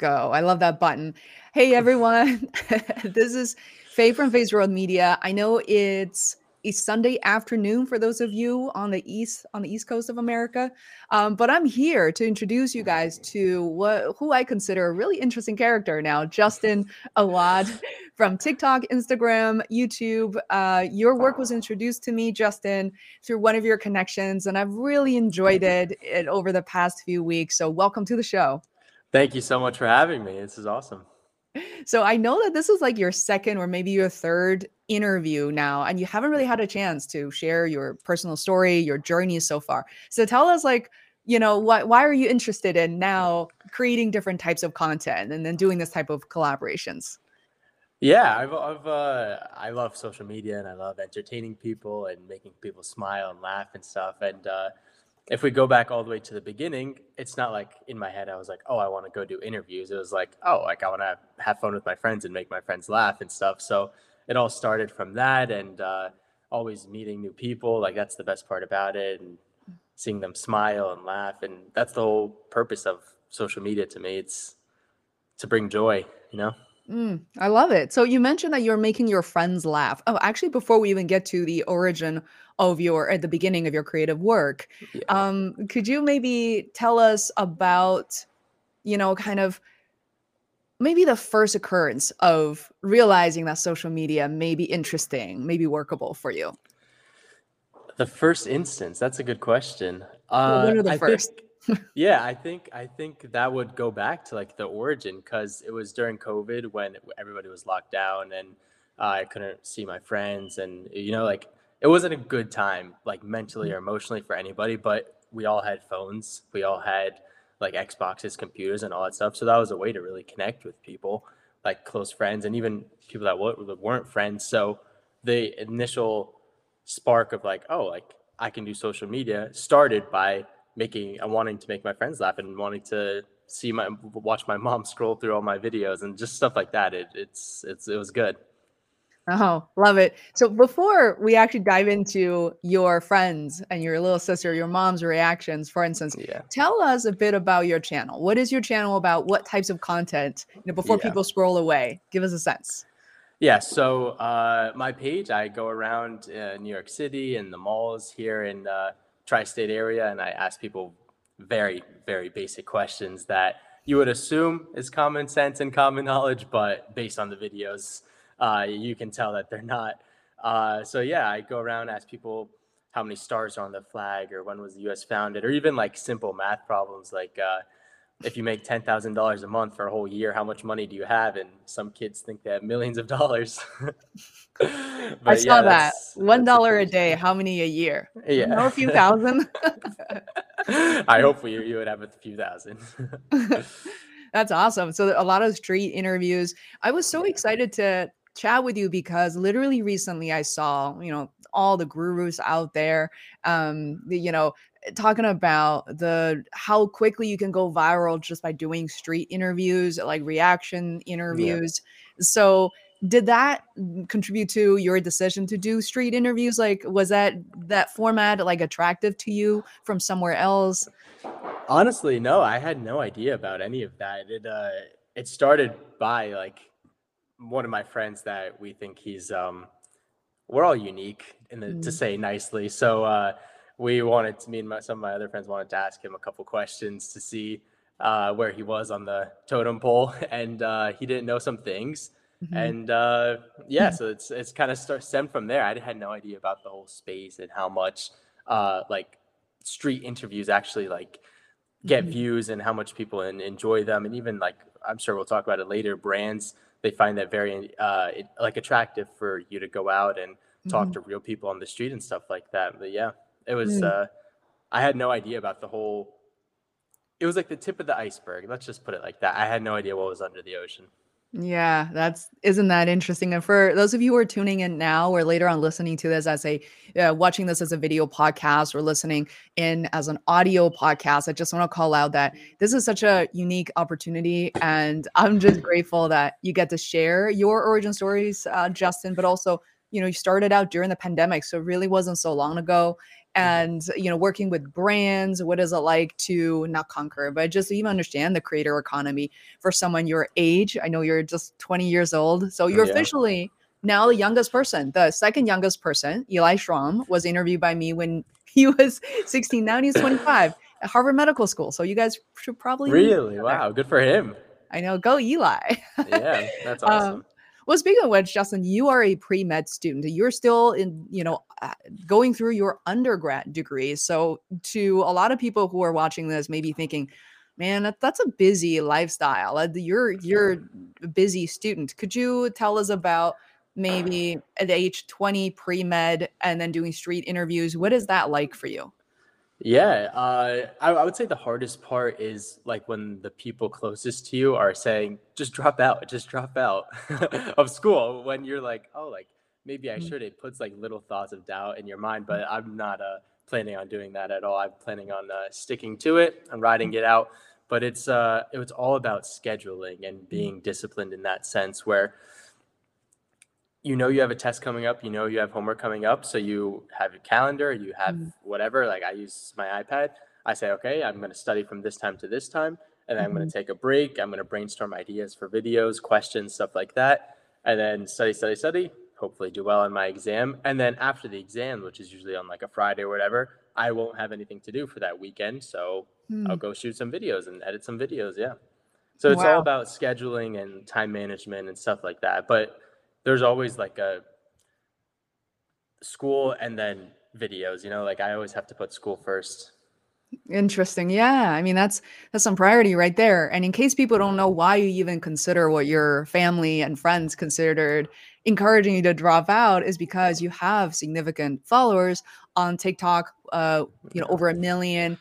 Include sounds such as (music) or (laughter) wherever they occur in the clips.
go. I love that button. Hey everyone, (laughs) this is Fei from Feisworld Media. I know it's a Sunday afternoon for those of you on the east on the east coast of America, um, but I'm here to introduce you guys to what who I consider a really interesting character now, Justin Awad from TikTok, Instagram, YouTube. Uh, your work was introduced to me, Justin, through one of your connections, and I've really enjoyed it, it over the past few weeks. So welcome to the show. Thank you so much for having me. This is awesome. So I know that this is like your second or maybe your third interview now, and you haven't really had a chance to share your personal story, your journey so far. So tell us, like, you know, why why are you interested in now creating different types of content and then doing this type of collaborations? Yeah, I've, I've uh, I love social media and I love entertaining people and making people smile and laugh and stuff. And uh, if we go back all the way to the beginning, it's not like in my head I was like, oh, I want to go do interviews. It was like, oh, like I want to have fun with my friends and make my friends laugh and stuff. So it all started from that, and uh, always meeting new people. Like that's the best part about it, and seeing them smile and laugh, and that's the whole purpose of social media to me. It's to bring joy, you know. Mm, I love it. So you mentioned that you're making your friends laugh. Oh, actually, before we even get to the origin of your at the beginning of your creative work, yeah. um, could you maybe tell us about, you know, kind of maybe the first occurrence of realizing that social media may be interesting, maybe workable for you? The first instance. That's a good question. Uh, well, the I first? Think, yeah, I think I think that would go back to like the origin because it was during COVID when everybody was locked down and uh, I couldn't see my friends and you know like it wasn't a good time like mentally or emotionally for anybody. But we all had phones, we all had like Xboxes, computers, and all that stuff. So that was a way to really connect with people, like close friends, and even people that weren't friends. So the initial spark of like, oh, like I can do social media started by making and wanting to make my friends laugh and wanting to see my watch my mom (laughs) scroll through all my videos and just stuff like that. It, it's it's it was good. Oh, love it. So before we actually dive into your friends and your little sister, your mom's reactions, for instance, yeah. tell us a bit about your channel. What is your channel about? What types of content? You know, before yeah. people scroll away, give us a sense. Yeah, so uh, my page, I go around uh, New York City and the malls here in uh, tri-state area and i ask people very very basic questions that you would assume is common sense and common knowledge but based on the videos uh, you can tell that they're not. Uh, so yeah i go around ask people how many stars are on the flag or when was the us founded or even like simple math problems like uh, if you make ten thousand dollars a month for a whole year, how much money do you have? And some kids think they have millions of dollars. (laughs) I saw yeah, that one dollar a day. How many a year? Yeah, know a few thousand. (laughs) I hope you you would have a few thousand. (laughs) That's awesome. So a lot of street interviews. I was so excited to chat with you because literally recently I saw, you know, all the gurus out there, um, the, you know, talking about the how quickly you can go viral just by doing street interviews, like reaction interviews. Yeah. So did that contribute to your decision to do street interviews like was that that format like attractive to you from somewhere else honestly no i had no idea about any of that it uh it started by like one of my friends that we think he's um we're all unique in the mm. to say nicely so uh we wanted to me and my, some of my other friends wanted to ask him a couple questions to see uh, where he was on the totem pole, (laughs) and uh, he didn't know some things. Mm-hmm. And uh, yeah, so it's it's kind of start, stemmed from there. I had no idea about the whole space and how much uh, like street interviews actually like get mm-hmm. views and how much people in, enjoy them, and even like I'm sure we'll talk about it later. Brands they find that very uh, it, like attractive for you to go out and talk mm-hmm. to real people on the street and stuff like that. But yeah. It was. Mm. Uh, I had no idea about the whole. It was like the tip of the iceberg. Let's just put it like that. I had no idea what was under the ocean. Yeah, that's isn't that interesting? And for those of you who are tuning in now or later on listening to this as a uh, watching this as a video podcast or listening in as an audio podcast, I just want to call out that this is such a unique opportunity, and I'm just (laughs) grateful that you get to share your origin stories, uh, Justin, but also you know you started out during the pandemic, so it really wasn't so long ago, and you know working with brands what is it like to not conquer but just even understand the creator economy for someone your age i know you're just 20 years old so you're Yeah. officially now the youngest person the second youngest person eli schramm was interviewed by me when (laughs) he was 16 now he's (laughs) 25 at harvard medical school so you guys should probably Really? Wow. Good for him. i know go eli Yeah, that's (laughs) Um, awesome. Well, speaking of which, Justin, you are a pre med student. You're still in, you know, uh, going through your undergrad degree. So, to a lot of people who are watching this, maybe thinking, "Man, that, that's a busy lifestyle. Uh, You're you're a busy student." Could you tell us about maybe at age 20 pre med and then doing street interviews? What is that like for you? Yeah, uh, I, I would say the hardest part is like when the people closest to you are saying, just drop out, just drop out (laughs) of school. When you're like, oh, like maybe I Mm. should. It puts like little thoughts of doubt in your mind, but I'm not uh, planning on doing that at all. I'm planning on uh, sticking to it and riding it out. But it's uh, it was all about scheduling and being disciplined in that sense, where you know you have a test coming up, you know you have homework coming up, so you have your calendar, you have Mm. whatever. Like I use my iPad. I say, okay, I'm going to study from this time to this time, and then I'm going to take a break. I'm going to brainstorm ideas for videos, questions, stuff like that, and then study, study, study. Hopefully, do well on my exam, and then after the exam, which is usually on like a Friday or whatever, I won't have anything to do for that weekend, so Hmm. I'll go shoot some videos and edit some videos. Yeah. So it's Wow. all about scheduling and time management and stuff like that. But there's always like a school and then videos, you know, like I always have to put school first. Interesting. Yeah. I mean, that's that's some priority right there. And in case people don't know why you even consider what your family and friends considered encouraging you to drop out is because you have significant followers on TikTok, uh, you know, over a million,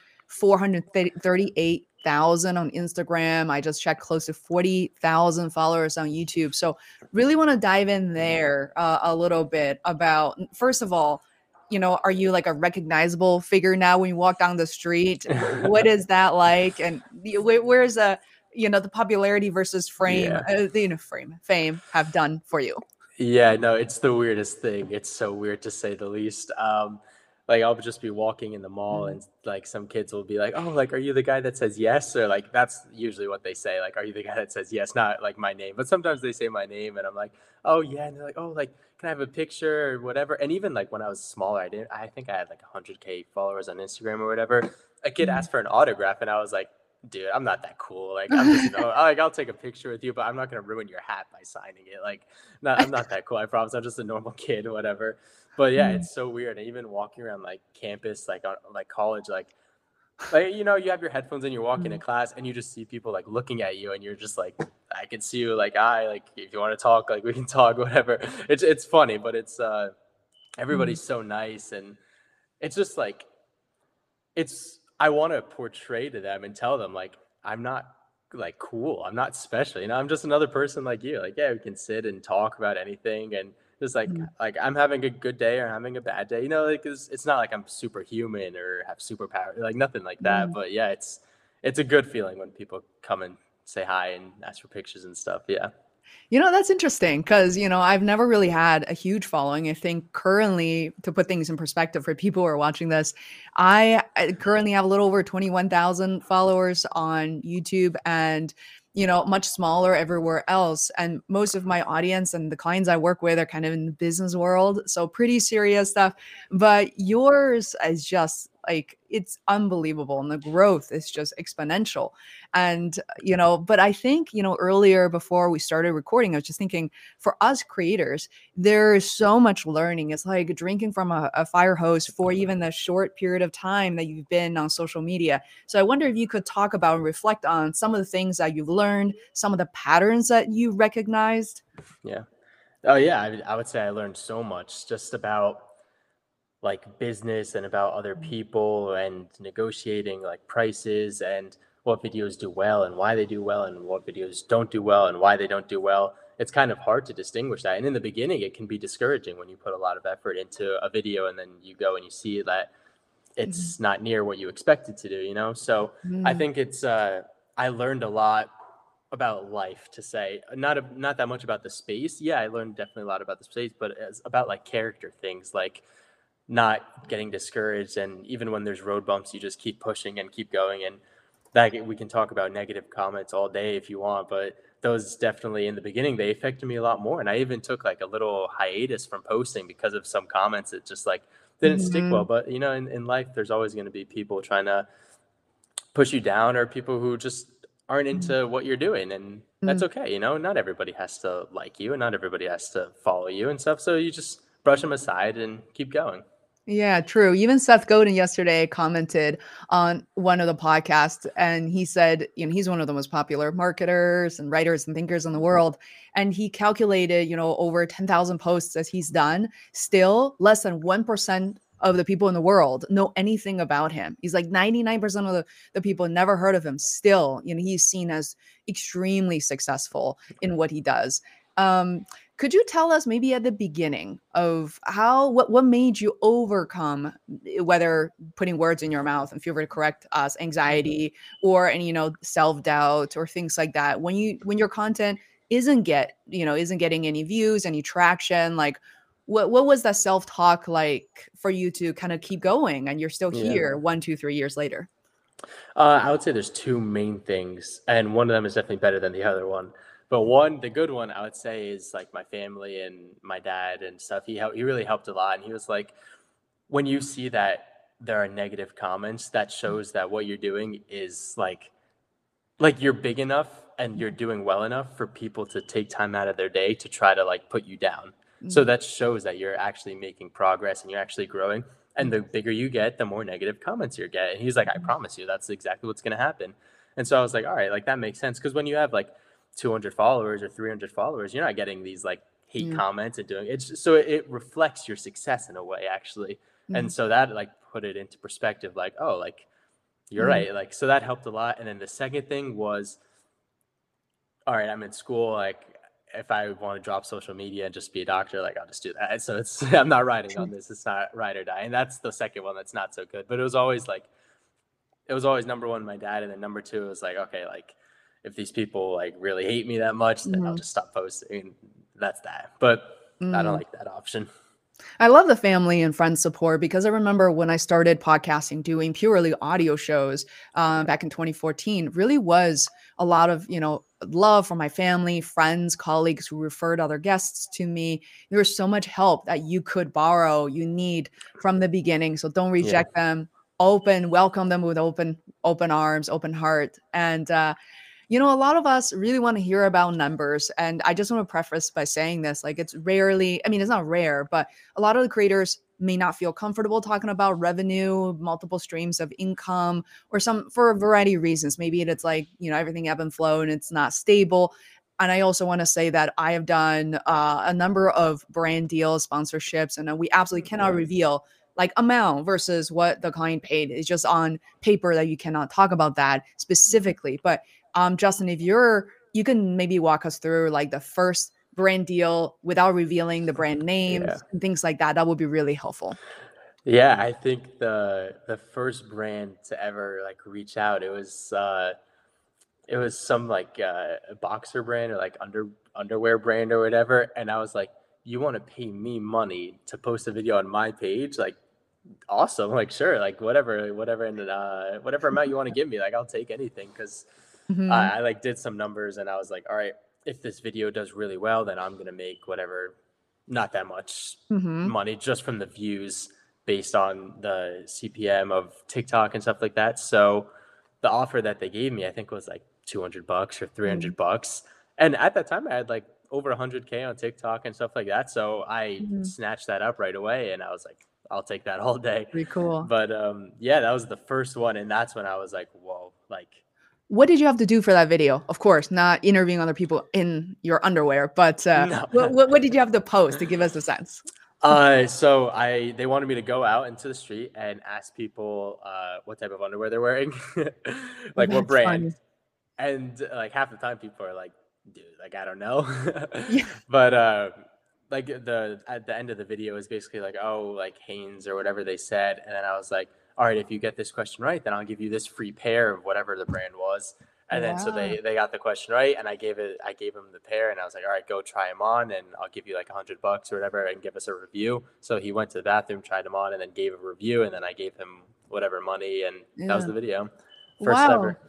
438,000 on Instagram. I just checked close to 40,000 followers on YouTube. So really want to dive in there uh, a little bit about first of all, you know, are you like a recognizable figure now when you walk down the street? What is (laughs) that like? And where's the, you know, the popularity versus frame, Yeah. uh, the, you know, frame, fame have done for you? Yeah, no, it's the weirdest thing. It's so weird to say the least. Um, like I'll just be walking in the mall Mhm. and like some kids will be like, "Oh, like are you the guy that says yes?" Or like that's usually what they say. Like, "Are you the guy that says yes?" Not like my name, but sometimes they say my name and I'm like, "Oh yeah," and they're like, "Oh, like can I have a picture or whatever?" And even like when I was smaller, I didn't. I think I had like 100k followers on Instagram or whatever. A kid Mhm. asked for an autograph and I was like, "Dude, I'm not that cool. Like I'm just no, (laughs) like I'll take a picture with you, but I'm not gonna ruin your hat by signing it. Like not, I'm not that cool. I promise. I'm just a normal kid or whatever." But yeah, Mm. it's so weird. And even walking around like campus, like on like college, like like you know, you have your headphones and you're walking to Mm. class and you just see people like looking at you and you're just like, I can see you like I like if you want to talk, like we can talk, (laughs) whatever. It's it's funny, but it's uh everybody's so nice and it's just like it's I want to portray to them and tell them like I'm not like cool. I'm not special. You know, I'm just another person like you. Like, yeah, we can sit and talk about anything and just like Mhm. like I'm having a good day or having a bad day. You know, like it's, it's not like I'm superhuman or have superpower, like nothing like that. Mm. But yeah, it's it's a good feeling when people come and say hi and ask for pictures and stuff. Yeah. You know, that's interesting because, you know, I've never really had a huge following. I think currently, to put things in perspective for people who are watching this, I I currently have a little over 21,000 followers on YouTube and, you know, much smaller everywhere else. And most of my audience and the clients I work with are kind of in the business world. So pretty serious stuff. But yours is just like, it's unbelievable. And the growth is just exponential and uh, you know but i think you know earlier before we started recording i was just thinking for us creators there is so much learning it's like drinking from a, a fire hose for even the short period of time that you've been on social media so i wonder if you could talk about and reflect on some of the things that you've learned some of the patterns that you recognized Yeah. Oh yeah, I, I would say I learned so much just about like business and about other Mhm. people and negotiating like prices and what videos do well and why they do well and what videos don't do well and why they don't do well. It's kind of hard to distinguish that. And in the beginning, it can be discouraging when you put a lot of effort into a video and then you go and you see that it's not near what you expected to do, you know? So I Mm, think it's uh, I learned a lot about life to say not a, not that much about the space. Yeah, I learned definitely a lot about the space, but about like character things like not getting discouraged. And even when there's road bumps you just keep pushing and keep going. And that we can talk about negative comments all day if you want but those definitely in the beginning they affected me a lot more. And i even took like a little hiatus from posting because of some comments that just like didn't mm-hmm. stick well. But you know in, in life there's always going to be people trying to push you down or people who just aren't mm-hmm. into what you're doing. And that's mm-hmm. okay you know not everybody has to like you and not everybody has to follow you and stuff. So you just brush them aside and keep going yeah, true. Even Seth Godin yesterday commented on one of the podcasts and he said, you know, he's one of the most popular marketers and writers and thinkers in the world. And he calculated, you know, over 10,000 posts as he's done, still less than 1% of the people in the world know anything about him. He's like 99% of the, the people never heard of him. Still, you know, he's seen as extremely successful in what he does. Um, could you tell us maybe at the beginning of how what what made you overcome eh, whether putting words in your mouth and feel free to correct us mm-hmm. anxiety or any you know self-doubt or things like that when you when your content isn't get you know isn't getting any views any traction like what what was that self-talk like for you to kind of keep going and you're still here yeah. one two three years later uh, i would say there's two main things and one of them is definitely better than the other one but one, the good one, I would say, is like my family and my dad and stuff. He helped he really helped a lot, and he was like, when you see that there are negative comments, that mm. shows that what you're doing is like, like you're big enough and you're doing well enough for people to take time out of their day to try to like put you down. Mm-hmm. So mm. that shows that you're actually making progress and you're actually growing. And mm. the bigger you get, the more negative comments you get. And he's like, I promise you, that's exactly what's going to happen. And so I was like, all right, like that makes sense. Cause when you have like 200 followers or 300 followers, you're not getting these like hate mm. comments and doing it. So it reflects your success in a way, actually. Mm. And so that like put it into perspective, like, oh, like you're mm. right. Like, so that helped a lot. And then the second thing was, all right, I'm in school. Like, if I want to drop social media and just be a doctor, like I'll just do that. (laughs) So it's I'm not riding on this. It's not ride or die. And that's the second one that's not so good. But it was always like it was always number one, my dad, and then number two was like, okay, like if these people like really hate me that much, then mm-hmm. I'll just stop posting. That's that. But mm-hmm. I don't mm. like that option. I love the family and friend support because I remember when I started podcasting, doing purely audio shows um, back in 2014, really was a lot of, you know, love from my family, friends, colleagues who referred other guests to me. There was so much help that you could borrow, you need from the beginning. So don't reject yeah. them. Open, welcome them with open, open arms, open heart. And uh, you know, a lot of us really want to hear about numbers. And I just want to preface by saying this like, it's rarely, I mean, it's not rare, but a lot of the creators may not feel comfortable talking about revenue, multiple streams of income, or some for a variety of reasons. Maybe it's like, you know, everything ebb and flow and it's not stable. And I also want to say that I have done uh, a number of brand deals, sponsorships, and uh, we absolutely mm-hmm. cannot reveal like amount versus what the client paid. It's just on paper that you cannot talk about that mm-hmm. specifically. But um, Justin, if you're, you can maybe walk us through like the first brand deal without revealing the brand names yeah. and things like that. That would be really helpful. Yeah, I think the the first brand to ever like reach out, it was uh it was some like uh boxer brand or like under underwear brand or whatever. And I was like, you want to pay me money to post a video on my page? Like awesome. Like sure, like whatever, whatever and uh whatever amount you want to give me, like I'll take anything because Mm-hmm. I, I like did some numbers and I was like, all right, if this video does really well, then I'm gonna make whatever, not that much mm-hmm. money just from the views based on the CPM of TikTok and stuff like that. So the offer that they gave me, I think was like 200 bucks or 300 mm-hmm. bucks. And at that time, I had like over 100k on TikTok and stuff like that. So I mm-hmm. snatched that up right away, and I was like, I'll take that all day. Pretty cool. But um, yeah, that was the first one, and that's when I was like, whoa, like what did you have to do for that video? Of course, not interviewing other people in your underwear, but uh, no. what, what, what, did you have to post to give us a sense? Uh, so I they wanted me to go out into the street and ask people uh, what type of underwear they're wearing, (laughs) like That's what brand, funny. and like half the time people are like, "Dude, like I don't know," (laughs) yeah. (laughs) but uh, like the at the end of the video is basically like, "Oh, like Hanes or whatever they said," and then I was like all right, if you get this question right, then I'll give you this free pair of whatever the brand was. And then so they they got the question right, and I gave it I gave him the pair, and I was like, all right, go try them on, and I'll give you like a hundred bucks or whatever, and give us a review. So he went to the bathroom, tried them on, and then gave a review, and then I gave him whatever money, and that was the video, first Wow. ever.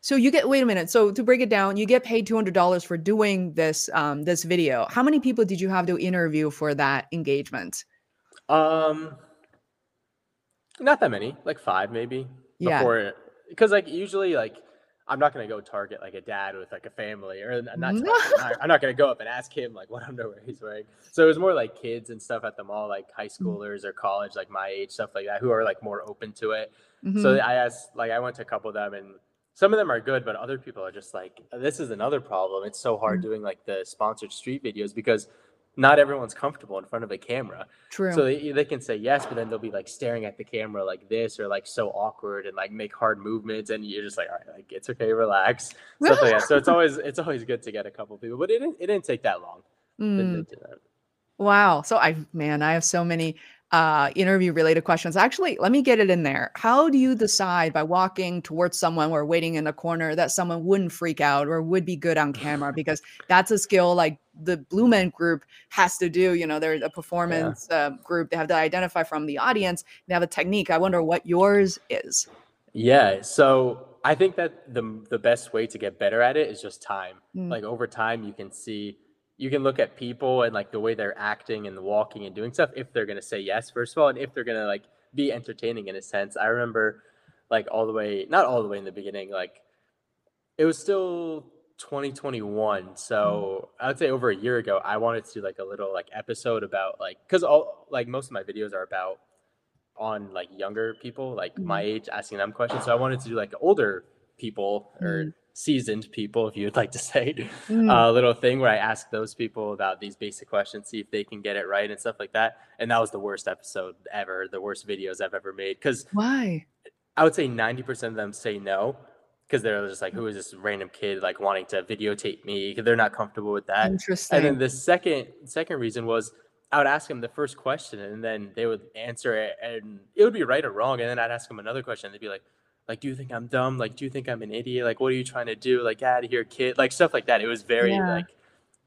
So you get wait a minute. So to break it down, you get paid two hundred dollars for doing this um this video. How many people did you have to interview for that engagement? Um, not that many, like five maybe. Yeah. Before, because like usually like I'm not gonna go target like a dad with like a family, or not. target, I'm not- I'm not gonna go up and ask him like what underwear he's wearing. So it was more like kids and stuff at the mall, like high Mm-hmm. schoolers or college, like my age, stuff like that, who are like more open to it. So Mhm. I asked, like, I went to a couple of them, and some of them are good, but other people are just like, this is another problem. It's so hard Mm. doing like the sponsored street videos because not everyone's comfortable in front of a camera. True. So they, they can say yes, but then they'll be like staring at the camera like this or like so awkward and like make hard movements, and you're just like, all right, like it's okay, relax, (laughs) stuff like that. So it's always it's always good to get a couple people, but it didn't it didn't take that long. Mm. to do that. Wow. So I man, I have so many uh interview related questions. Actually, let me get it in there. How do you decide by walking towards someone or waiting in a corner that someone wouldn't freak out or would be good on camera? (sighs) Because that's a skill like the Blue Men group has to do. You know, they're a performance uh, group. They have to identify from the audience. They have a technique. I wonder what yours is. Yeah, so I think that the the best way to get better at it is just time. Mm. Like over time, you can see, you can look at people and like the way they're acting and walking and doing stuff. If they're gonna say yes, first of all, and if they're gonna like be entertaining in a sense. I remember, like all the way, not all the way in the beginning, like it was still 2021. So I would say over a year ago, I wanted to do like a little like episode about like because all like most of my videos are about on like younger people like my age asking them questions so i wanted to do like older people or Mm. Seasoned people if you would like to say Mm. a little thing where i ask those people about these basic questions see if they can get it right and stuff like that and that was the worst episode ever the worst videos i've ever made because Why? i would say 90% of them say no because they're just like who is this random kid like wanting to videotape me 'cause they're not comfortable with that Interesting. and then the second second reason was I would ask them the first question and then they would answer it and it would be right or wrong. And then I'd ask them another question. And they'd be like, like, do you think I'm dumb? Like, do you think I'm an idiot? Like, what are you trying to do? Like, get out of here, kid. Like stuff like that. It was very Yeah. like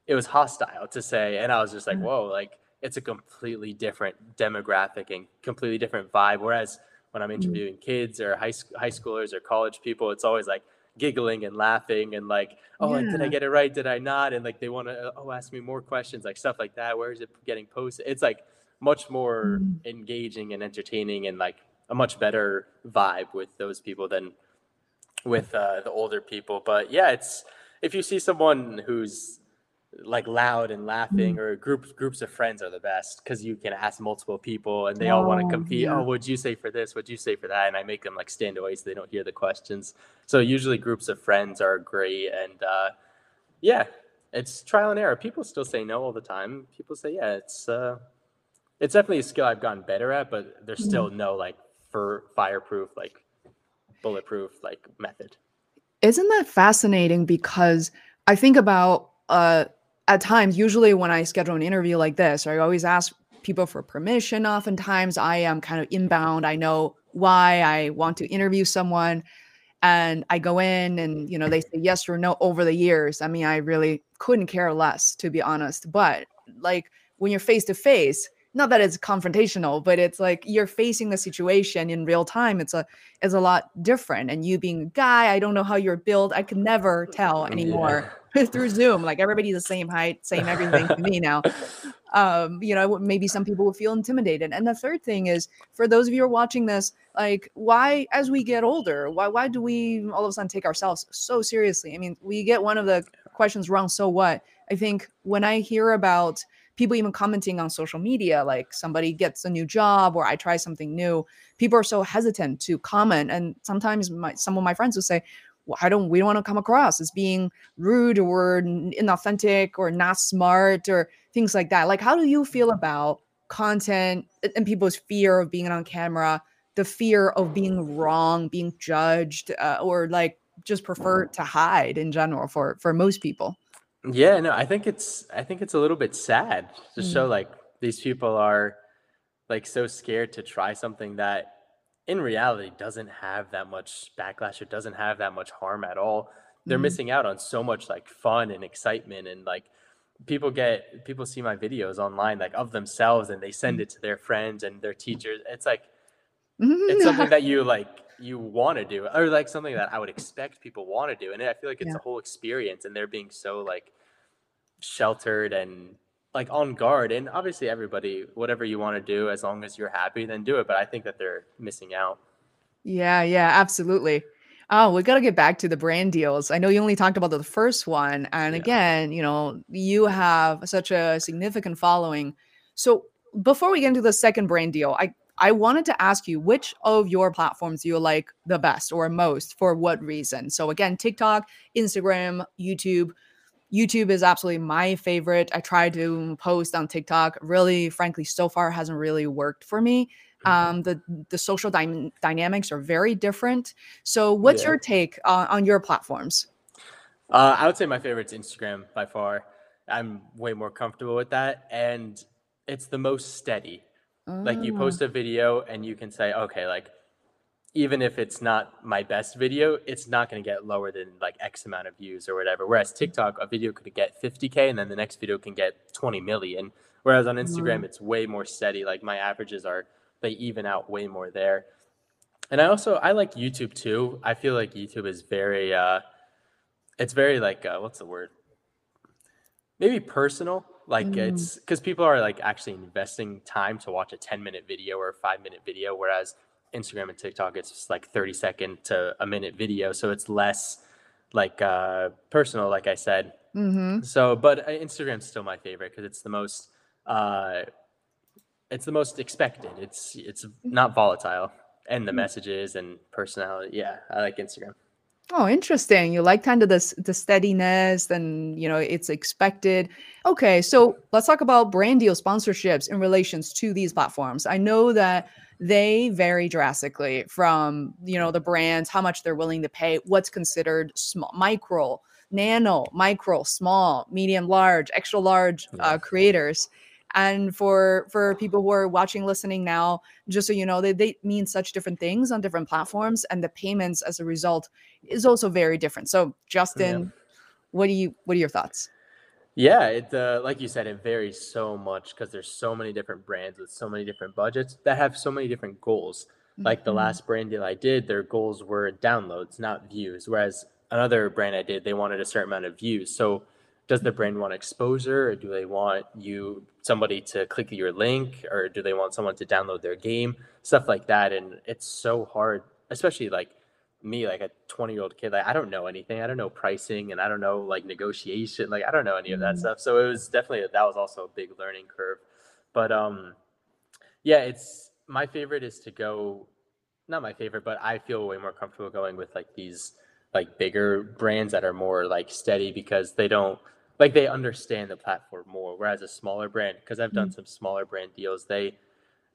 it was hostile to say. And I was just like, Mm. whoa, like it's a completely different demographic and completely different vibe. Whereas when I'm interviewing kids or high, sc- high schoolers or college people, it's always like giggling and laughing and like, oh, like, did I get it right? Did I not? And like they want to, oh, ask me more questions, like stuff like that. Where is it getting posted? It's like much more Mm. engaging and entertaining and like a much better vibe with those people than with uh, the older people. But yeah, it's if you see someone who's like loud and laughing or groups groups of friends are the best because you can ask multiple people and they all want Oh, to compete. yeah. oh what'd you say for this? What'd you say for that? And i make them like stand away so they don't hear the questions. So usually groups of friends are great and uh yeah it's trial and error. People still say no all the time. People say yeah it's uh it's definitely a skill i've gotten better at but there's Mm-hmm. still no like for fireproof like bulletproof like method Isn't that fascinating? Because I think about uh, at times, usually when I schedule an interview like this, I always ask people for permission. Oftentimes, I am kind of inbound. I know why I want to interview someone, and I go in, and you know they say yes or no over the years. I mean, I really couldn't care less, to be honest. But like when you're face to face, not that it's confrontational, but it's like you're facing the situation in real time. It's a it's a lot different. And you being a guy, I don't know how you're built. I can never tell (laughs) anymore (laughs) through Zoom. Like everybody's the same height, same everything to me now. (laughs) Um, you know, maybe some people will feel intimidated. And the third thing is for those of you who are watching this, like why as we get older, why why do we all of a sudden take ourselves so seriously? I mean, we get one of the questions wrong, so what? I think when I hear about people even commenting on social media like somebody gets a new job or i try something new. People are so hesitant to comment and sometimes my, some of my friends will say well, i don't we don't want to come across as being rude or inauthentic or not smart or things like that. Like how do you feel about content and people's fear of being on camera the fear of being wrong being judged uh, or like just prefer to hide in general for for most people Yeah, no, I think it's I think it's a little bit sad to Mm. show like these people are like so scared to try something that in reality doesn't have that much backlash or doesn't have that much harm at all. They're Mhm. missing out on so much like fun and excitement and like people get people see my videos online like of themselves and they send it to their friends and their teachers. It's like it's mm-hmm. something (laughs) that you like you want to do or like something that I would expect people want to do and I feel like it's Yeah. a whole experience and they're being so like sheltered and like on guard and obviously everybody whatever you want to do as long as you're happy then do it but I think that they're missing out. Yeah, yeah, absolutely. Oh, we got to get back to the brand deals. I know you only talked about the first one. And Yeah. again, you know, you have such a significant following. So before we get into the second brand deal, I, I wanted to ask you which of your platforms you like the best or most for what reason? So again, TikTok, Instagram, YouTube. YouTube is absolutely my favorite. I try to post on TikTok. Really, frankly, so far hasn't really worked for me um, the the social dy- dynamics are very different. So, what's Yeah. your take uh, on your platforms? Uh, I would say my favorite is Instagram by far. I'm way more comfortable with that and it's the most steady. Like you post a video and you can say okay like even if it's not my best video, it's not going to get lower than like X amount of views or whatever. Whereas TikTok, a video could get 50K and then the next video can get 20 million. Whereas on Instagram, Mm. it's way more steady. Like my averages are, they even out way more there. And I also, I like YouTube too. I feel like YouTube is very, uh, it's very like, uh, what's the word? Maybe personal. Like Mm. it's because people are like actually investing time to watch a 10 minute video or a five minute video. Whereas Instagram and TikTok, it's just like 30 second to a minute video. So it's less like uh, personal, like I said. hmm So, but uh, Instagram's still my favorite because it's the most, uh, it's the most expected. It's it's not volatile, and the Mm. messages and personality. Yeah, I like Instagram. Oh, interesting. You like kind of this the steadiness, and you know it's expected. Okay, so let's talk about brand deal sponsorships in relations to these platforms. I know that they vary drastically from you know the brands, how much they're willing to pay, what's considered small, micro, nano, micro, small, medium, large, extra large uh, creators. And for for people who are watching, listening now, just so you know, they, they mean such different things on different platforms, and the payments as a result is also very different. So, Justin, what do you what are your thoughts? Yeah, it uh, like you said, it varies so much because there's so many different brands with so many different budgets that have so many different goals. Like the Mhm. last brand deal I did, their goals were downloads, not views. Whereas another brand I did, they wanted a certain amount of views. So does the brand want exposure or do they want you somebody to click your link or do they want someone to download their game? Stuff like that. And it's so hard, especially like me, like a 20 year old kid, like I don't know anything. I don't know pricing and I don't know like negotiation. Like I don't know any of that Mm. stuff. So it was definitely that was also a big learning curve. But um yeah, it's my favorite is to go not my favorite, but I feel way more comfortable going with like these like bigger brands that are more like steady because they don't like they understand the platform more. Whereas a smaller brand, because I've done some smaller brand deals, they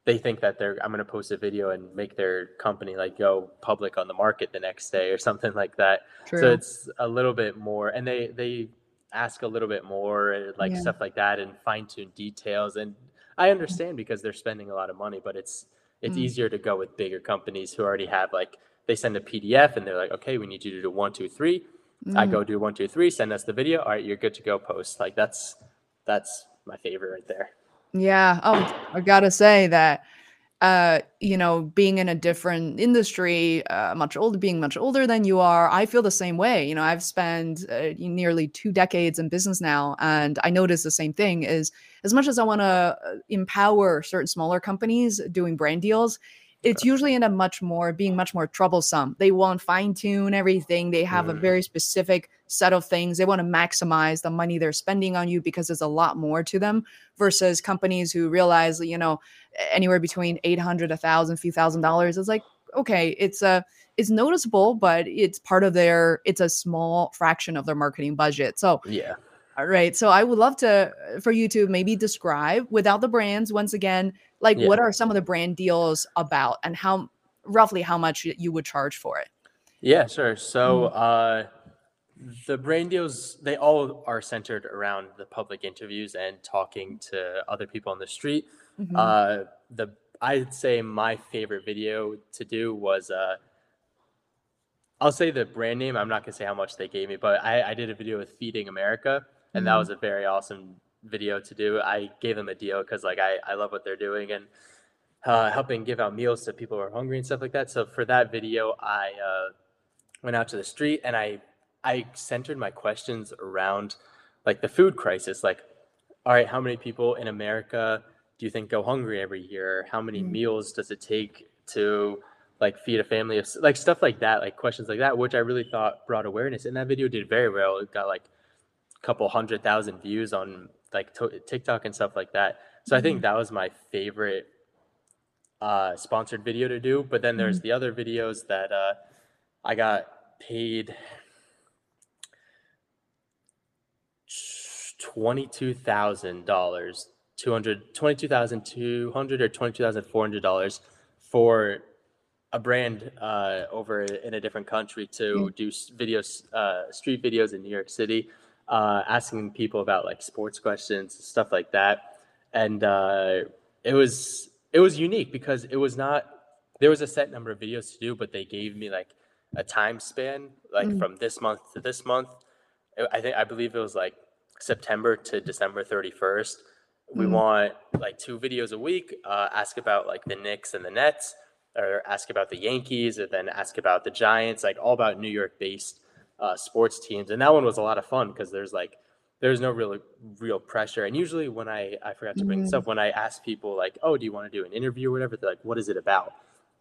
they think that they're I'm gonna post a video and make their company like go public on the market the next day or (laughs) something like that. True. So it's a little bit more and they they ask a little bit more uh, like Yeah. stuff like that and fine tune details and I understand because they're spending a lot of money, but it's it's Mm. easier to go with bigger companies who already have like they send a PDF and they're like, okay, we need you to do one, two, three. I Mm. go do one, two, three, send us the video. All right, you're good to go post. Like that's that's my favorite right there. Yeah. Oh, I gotta say that uh you know being in a different industry uh much older being much older than you are i feel the same way you know i've spent uh, nearly two decades in business now and i notice the same thing is as much as i want to empower certain smaller companies doing brand deals it's usually in a much more being much more troublesome. They want fine tune everything. They have a Mm. very specific set of things. They want to maximize the money they're spending on you because there's a lot more to them versus companies who realize you know anywhere between 800 a thousand few thousand dollars. Is like okay it's a it's noticeable but it's part of their it's a small fraction of their marketing budget. So Yeah. Right so i would love to for you to maybe describe without the brands once again like Yeah. what are some of the brand deals about and how roughly how much you would charge for it Yeah, sure. So uh, the brand deals, they all are centered around the public interviews and talking to other people on the street. Mhm. Uh, the I'd say my favorite video to do was uh I'll say the brand name. I'm not gonna say how much they gave me, but I, I did a video with Feeding America, and that Mhm. was a very awesome video to do. I gave them a deal because like I, I love what they're doing and uh, helping give out meals to people who are hungry and stuff like that. So for that video, I uh, went out to the street and I I centered my questions around like the food crisis. Like, all right, how many people in America do you think go hungry every year? How many Mm. meals does it take to like feed a family of like stuff like that, like questions like that, which I really thought brought awareness. And that video did very well. It got like couple hundred thousand views on like to- TikTok and stuff like that. So I think that was my favorite uh, sponsored video to do. But then there's the other videos that uh, I got paid twenty-two thousand dollars, two hundred twenty-two thousand two hundred or twenty-two thousand four hundred dollars for a brand uh, over in a different country to do videos, uh, street videos in New York City, uh, asking people about like sports questions, stuff like that, and uh, it was it was unique because it was not there was a set number of videos to do, but they gave me like a time span, like Mm. from this month to this month. I- think I believe it was like September to December thirty first. We Mm. want like two videos a week. Uh, ask about like the Knicks and the Nets, or ask about the Yankees, or then ask about the Giants. Like all about New York based uh, sports teams. And that one was a lot of fun because there's like there's no real real pressure. And usually when I I forgot to bring this Mm. up when I ask people like, oh, do you want to do an interview or whatever? They're like, what is it about?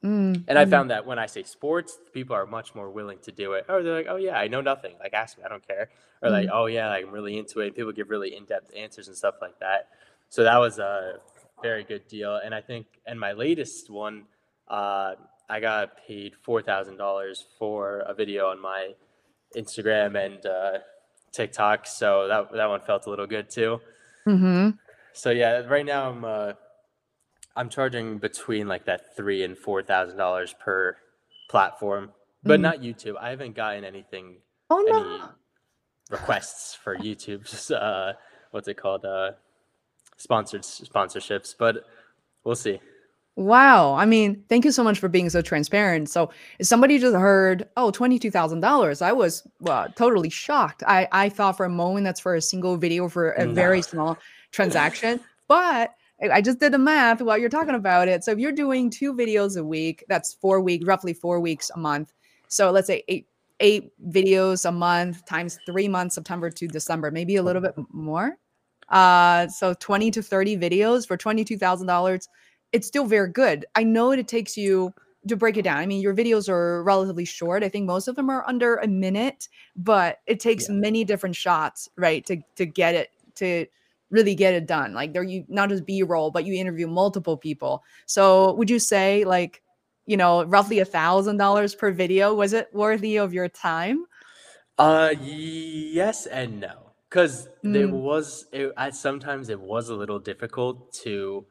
Mm, And I mm, found that when I say sports, people are much more willing to do it. Or they're like, oh, yeah, I know nothing. Like, ask me, I don't care. Or like, mm, oh, yeah, like, I'm really into it. And people give really in depth answers and stuff like that. So that was a very good deal. And I think, and my latest one, uh, I got paid $4,000 for a video on my Instagram and uh, TikTok. So that, that one felt a little good too. mhm. So yeah, right now I'm uh, I'm charging between like that three and four thousand dollars per platform, but Mhm. not YouTube. I haven't gotten anything, Oh any requests for YouTube's (laughs) uh, what's it called, uh, sponsored sponsorships, but we'll see. Wow. I mean, thank you so much for being so transparent. So, if somebody just heard, oh, $22,000, I was well, totally shocked. I, I thought for a moment that's for a single video for a very small transaction. But I just did the math while you're talking about it. So, if you're doing two videos a week, that's four weeks, roughly four weeks a month. So, let's say eight eight videos a month times three months, September to December, maybe a little bit more. Uh, so 20 to 30 videos for $22,000 it's still very good. I know it takes you to break it down. I mean, your videos are relatively short. I think most of them are under a minute, but it takes Yeah. many different shots, right, to to get it to really get it done. Like there you not just B-roll, but you interview multiple people. So would you say like, you know, roughly a thousand dollars per video? Was it worthy of your time? Uh, yes and no, because there Mm, was it, I, sometimes it was a little difficult to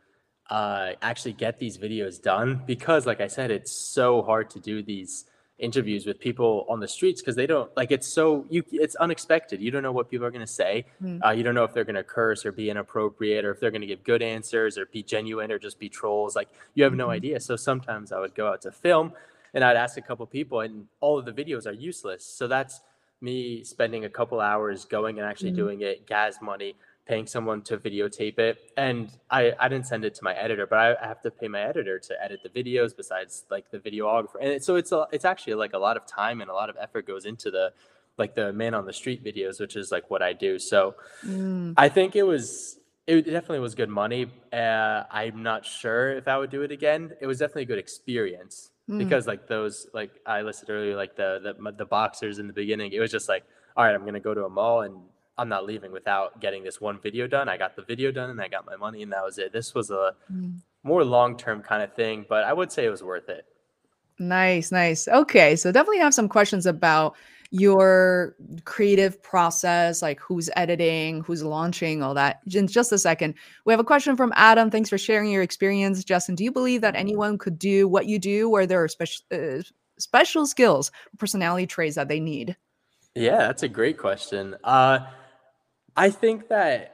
uh actually get these videos done because, like I said, it's so hard to do these interviews with people on the streets because they don't like it's so you it's unexpected. You don't know what people are gonna say. mm, Uh, you don't know if they're gonna curse or be inappropriate or if they're gonna give good answers or be genuine or just be trolls. Like you have no mhm, idea. So sometimes I would go out to film and I'd ask a couple people, and all of the videos are useless. So that's me spending a couple hours going and actually mm, doing it, gas money, paying someone to videotape it. And I, I didn't send it to my editor, but I, I have to pay my editor to edit the videos besides like the videographer. And it, so it's a, it's actually like a lot of time and a lot of effort goes into the like the man on the street videos, which is like what I do. So mm, I think it was it definitely was good money. Uh, I'm not sure if I would do it again. It was definitely a good experience mm. because like those like I listed earlier, like the the the boxers in the beginning. It was just like, all right, I'm gonna go to a mall and I'm not leaving without getting this one video done. I got the video done and I got my money and that was it. This was a mm. more long term kind of thing, but I would say it was worth it. Nice, nice. Okay, so definitely have some questions about your creative process, like who's editing, who's launching, all that. In just a second, we have a question from Adam. Thanks for sharing your experience, Justin. Do you believe that anyone could do what you do, or there are special uh, special skills, personality traits that they need? Yeah, that's a great question. Uh, I think that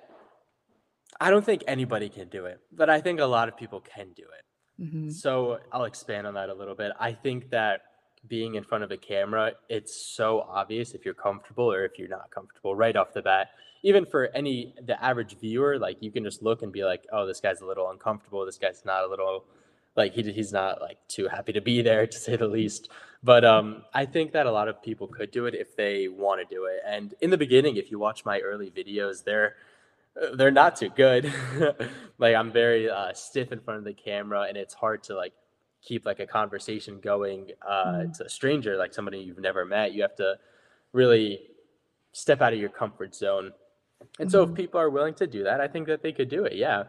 I don't think anybody can do it, but I think a lot of people can do it. Mhm. So I'll expand on that a little bit. I think that being in front of a camera, it's so obvious if you're comfortable or if you're not comfortable right off the bat. Even for any the average viewer, like you can just look and be like, "Oh, this guy's a little uncomfortable. This guy's not a little like he he's not like too happy to be there to say the least." But um, I think that a lot of people could do it if they want to do it. And in the beginning, if you watch my early videos, they're uh, they're not too good. (laughs) like I'm very uh, stiff in front of the camera, and it's hard to like keep like a conversation going uh, Mm. to a stranger, like somebody you've never met. You have to really step out of your comfort zone. And so, if Mhm. people are willing to do that, I think that they could do it. Yeah.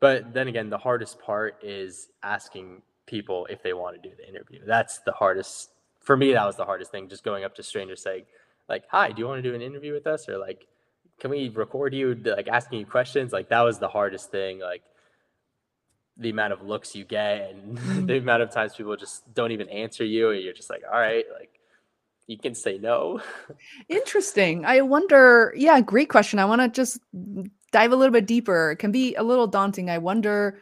But then again, the hardest part is asking people if they want to do the interview. That's the hardest for me. That was the hardest thing. Just going up to strangers saying, like, "Hi, do you want to do an interview with us?" Or like, "Can we record you?" Like asking you questions. Like that was the hardest thing. Like the amount of looks you get and (laughs) the mm-hmm. amount of times people just don't even answer you, and you're just like, "All right, like." You can say no. (laughs) Interesting. I wonder, yeah, great question. I want to just dive a little bit deeper. It can be a little daunting. I wonder,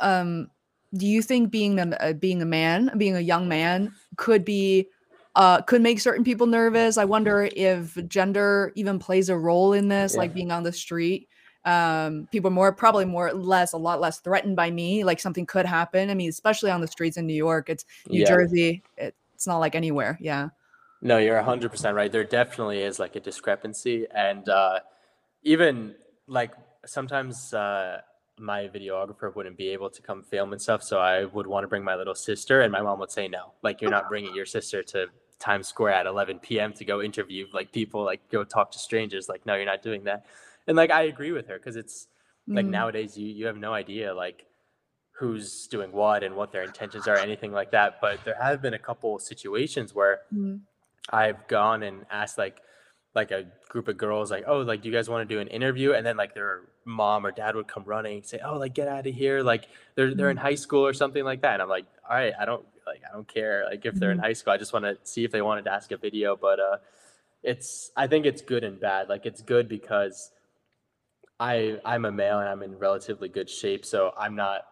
um, do you think being a uh, being a man, being a young man, could be uh, could make certain people nervous? I wonder if gender even plays a role in this, Yeah. like being on the street. Um, people more probably more less a lot less threatened by me. Like something could happen. I mean, especially on the streets in New York. It's New Yeah. Jersey. It, it's not like anywhere. Yeah. No, you're 100% right. There definitely is like a discrepancy. And uh, even like sometimes uh, my videographer wouldn't be able to come film and stuff. So I would want to bring my little sister, and my mom would say, no, like you're not (laughs) bringing your sister to Times Square at 11 p.m. to go interview like people, like go talk to strangers. Like, no, you're not doing that. And like I agree with her because it's like Mm. nowadays you, you have no idea like who's doing what and what their intentions are, anything like that. But there have been a couple situations where Mm. I've gone and asked like like a group of girls like, oh, like do you guys want to do an interview? And then like their mom or dad would come running and say, oh, like get out of here, like they're they're in high school or something like that. And I'm like, all right, I don't like I don't care like if they're in Mhm. high school. I just want to see if they wanted to ask a video, but uh, it's I think it's good and bad. Like it's good because I I'm a male and I'm in relatively good shape, so I'm not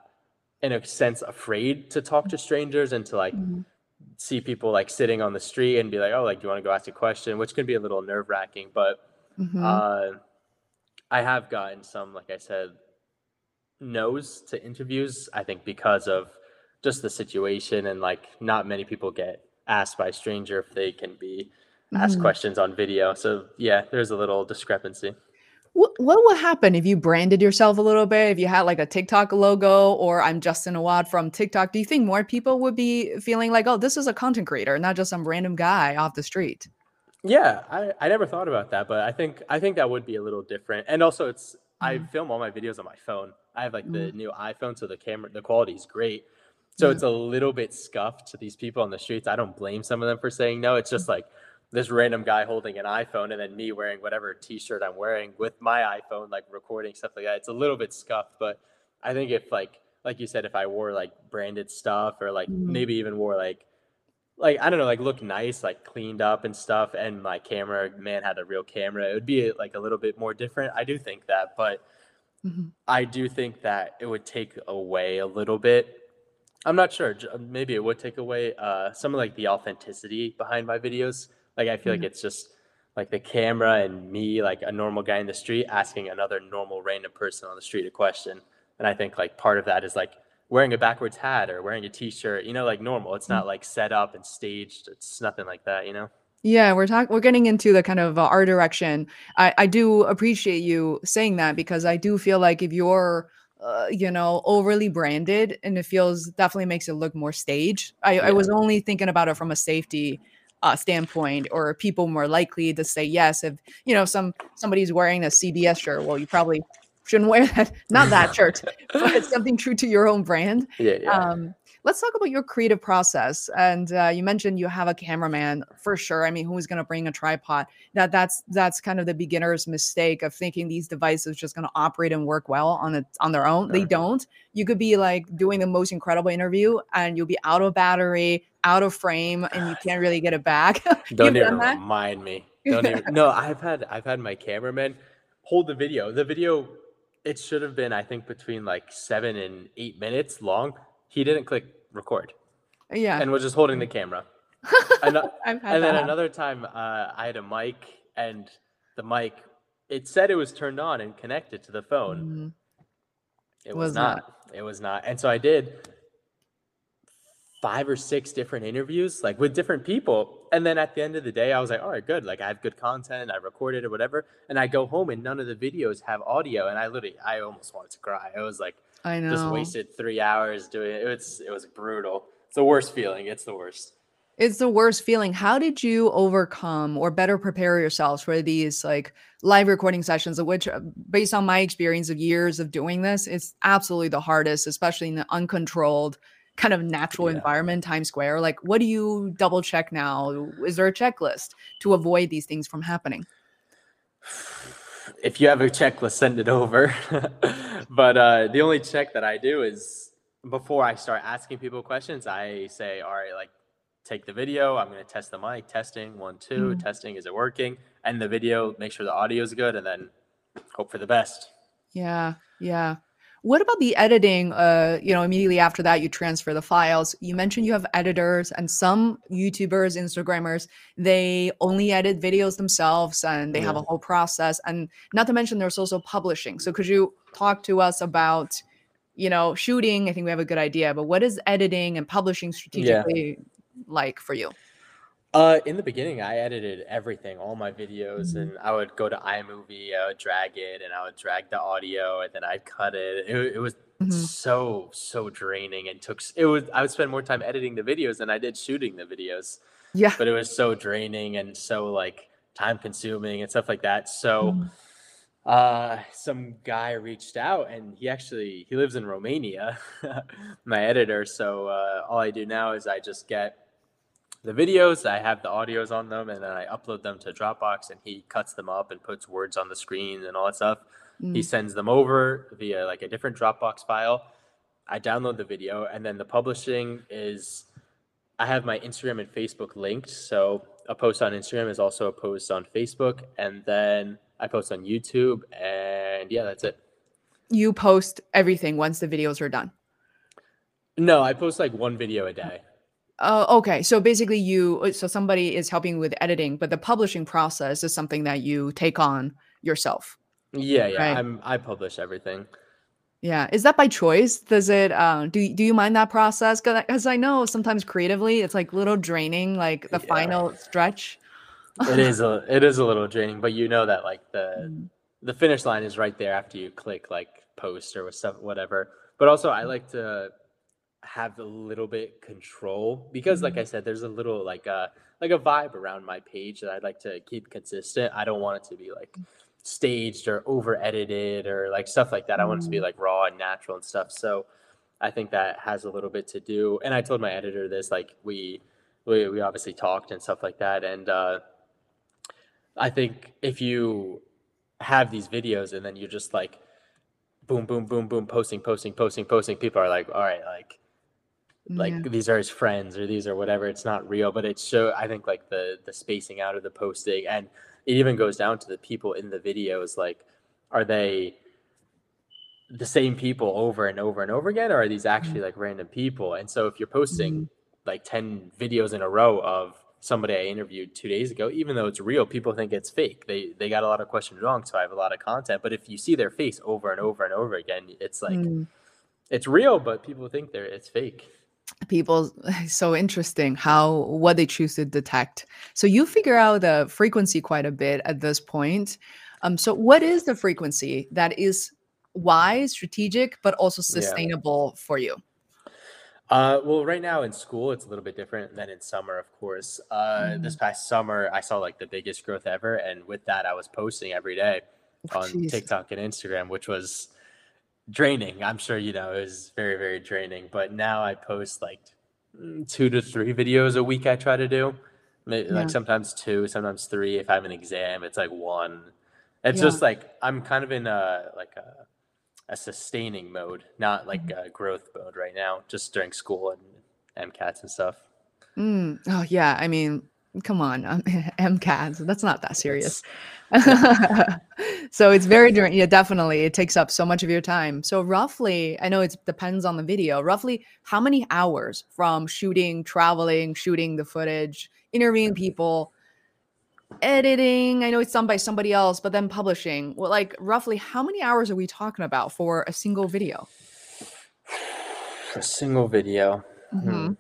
in a sense afraid to talk to strangers and to like Mhm. See people like sitting on the street and be like, oh, like, do you want to go ask a question? Which can be a little nerve wracking, but Mhm. uh, I have gotten some, like I said, no's to interviews. I think because of just the situation and like not many people get asked by a stranger if they can be asked Mhm. questions on video. So yeah, there's a little discrepancy. What what would happen if you branded yourself a little bit? If you had like a TikTok logo or I'm Justin Awad from TikTok, do you think more people would be feeling like, oh, this is a content creator, not just some random guy off the street? Yeah, I, I never thought about that, but I think I think that would be a little different. And also, it's I Mhm. film all my videos on my phone. I have like the Mhm. new iPhone, so the camera the quality is great. So Yeah. it's a little bit scuffed to these people on the streets. I don't blame some of them for saying no. It's just like this random guy holding an iPhone and then me wearing whatever T-shirt I'm wearing with my iPhone, like recording stuff like that. It's a little bit scuffed, but I think if like like you said, if I wore like branded stuff or like Mhm. maybe even wore like like I don't know, like look nice, like cleaned up and stuff, and my camera man had a real camera, it would be like a little bit more different. I do think that, but Mhm. I do think that it would take away a little bit. I'm not sure. Maybe it would take away uh, some of like the authenticity behind my videos. Like I feel like it's just like the camera and me, like a normal guy in the street, asking another normal random person on the street a question. And I think like part of that is like wearing a backwards hat or wearing a t-shirt, you know, like normal. It's not like set up and staged. It's nothing like that, you know? Yeah, we're talking. We're getting into the kind of uh, art direction. I I do appreciate you saying that because I do feel like if you're, uh, you know, overly branded and it feels definitely makes it look more staged. I I was only thinking about it from a safety uh, standpoint, or are people more likely to say yes if you know some somebody's wearing a CBS shirt. Well, you probably shouldn't wear (laughs) that. Not that shirt, but (laughs) something true to your own brand. Yeah, yeah. Um, let's talk about your creative process. And uh, you mentioned you have a cameraman for sure. I mean, who's going to bring a tripod? That that's that's kind of the beginner's mistake of thinking these devices just going to operate and work well on it on their own. They don't. You could be like doing the most incredible interview, and you'll be out of battery, out of frame, and you can't really get it back. (laughs) Don't even remind me. (laughs) Don't even. No, I've had I've had my cameraman hold the video. The video, it should have been I think between like seven and eight minutes long. He didn't click record Yeah. and was just holding the camera. (laughs) Ano- and then happen. another time, uh, I had a mic, and the mic, it said it was turned on and connected to the phone. Mhm. It was, Was not. not. It was not. And so I did five or six different interviews, like with different people. And then at the end of the day, I was like, all right, good. Like I have good content. I recorded it, or whatever. And I go home and none of the videos have audio. And I literally, I almost wanted to cry. I was like, I know. just wasted three hours doing it. It was, it was brutal. It's the worst feeling. It's the worst. It's the worst feeling. How did you overcome or better prepare yourselves for these like live recording sessions, which, uh, based on my experience of years of doing this, it's absolutely the hardest, especially in the uncontrolled kind of natural Yeah. environment, Times Square. Like, what do you double check now? Is there a checklist to avoid these things from happening? if you have a checklist, send it over. (laughs) but uh, the only check that I do is before I start asking people questions, I say, all right, like take the video. I'm going to test the mic, testing one, two, Mhm. testing, is it working? And the video, make sure the audio is good, and then hope for the best. Yeah, yeah. What about the editing? Uh, you know, immediately after that, you transfer the files. You mentioned you have editors, and some YouTubers, Instagrammers, they only edit videos themselves, and they have a whole process. And not to mention, there's also publishing. So, could you talk to us about, you know, shooting? I think we have a good idea, but what is editing and publishing strategically like for you? Uh, in the beginning, I edited everything, all my videos, Mhm. and I would go to iMovie, I would drag it, and I would drag the audio, and then I'd cut it. It, it was Mhm. so so draining, and took it was. I would spend more time editing the videos than I did shooting the videos, Yeah. but it was so draining and so like time consuming and stuff like that. So, Mhm. uh, some guy reached out, and he actually he lives in Romania, (laughs) my editor. So uh, all I do now is I just get the videos, I have the audios on them, and then I upload them to Dropbox, and he cuts them up and puts words on the screen and all that stuff. He Mm. sends them over via like a different Dropbox file. I download the video, and then the publishing is I have my Instagram and Facebook linked. So a post on Instagram is also a post on Facebook, and then I post on YouTube, and yeah, that's it. You post everything once the videos are done. No, I post like one video a day. Oh, okay. So basically, you uh, so somebody is helping with editing, but the publishing process is something that you take on yourself. Yeah, yeah. Right. I'm I publish everything. Yeah, is that by choice? Does it? Uh, do do you mind that process? Because I know sometimes creatively, it's like little draining, like the Yeah. final stretch. It is (laughs) a it is a little draining, but you know that like the Mm, the finish line is right there after you click like post or stuff whatever. But also I like to have a little bit control because like Mhm. I said there's a little like a like a vibe around my page that I'd like to keep consistent. I don't want it to be like staged or over edited or like stuff like that. I want it to be Mm. like raw and natural and stuff. So I think that has a little bit to do. And I told my editor this like we we, we obviously talked and stuff like that and uh I think if you have these videos and then you're just like boom, boom, boom, boom, posting, posting, posting, posting, people are like, all right, like, like yeah. these are his friends or these are whatever. It's not real, but it's so I think like the the spacing out of the posting and it even goes down to the people in the videos. Like, are they the same people over and over and over again, or are these actually like random people? And so if you're posting Mhm. like 10 videos in a row of somebody I interviewed two days ago, even though it's real, people think it's fake. They they got a lot of questions wrong, so I have a lot of content. But if you see their face over and over and over again, it's like Mm. it's real, but people think they're it's fake. People (laughs) so interesting how what they choose to detect so you figure out the frequency quite a bit at this point um so what is the frequency that is wise strategic but also Yeah. sustainable for you Uh, well, right now in school, it's a little bit different than in summer, of course. Uh, this past summer, I saw like the biggest growth ever, and with that, I was posting every day Oh, on jeez. TikTok and Instagram, which was draining. I'm sure you know it was very, very draining. But now I post like mm, two to three videos a week. I try to do, May- Yeah. like sometimes two, sometimes three. If I have an exam, it's like one. It's Yeah. just like I'm kind of in a like a a sustaining mode, not like Mm-hmm. a growth mode right now, just during school and MCATs and stuff. Mm, oh yeah i mean come on um, (laughs) that's not that serious. (laughs) So it's very yeah definitely it takes up so much of your time. So roughly i know it depends on the video roughly how many hours from shooting traveling shooting the footage interviewing people editing i know it's done by somebody else but then publishing. Well like roughly how many hours are we talking about for a single video? A single video mm-hmm. hmm.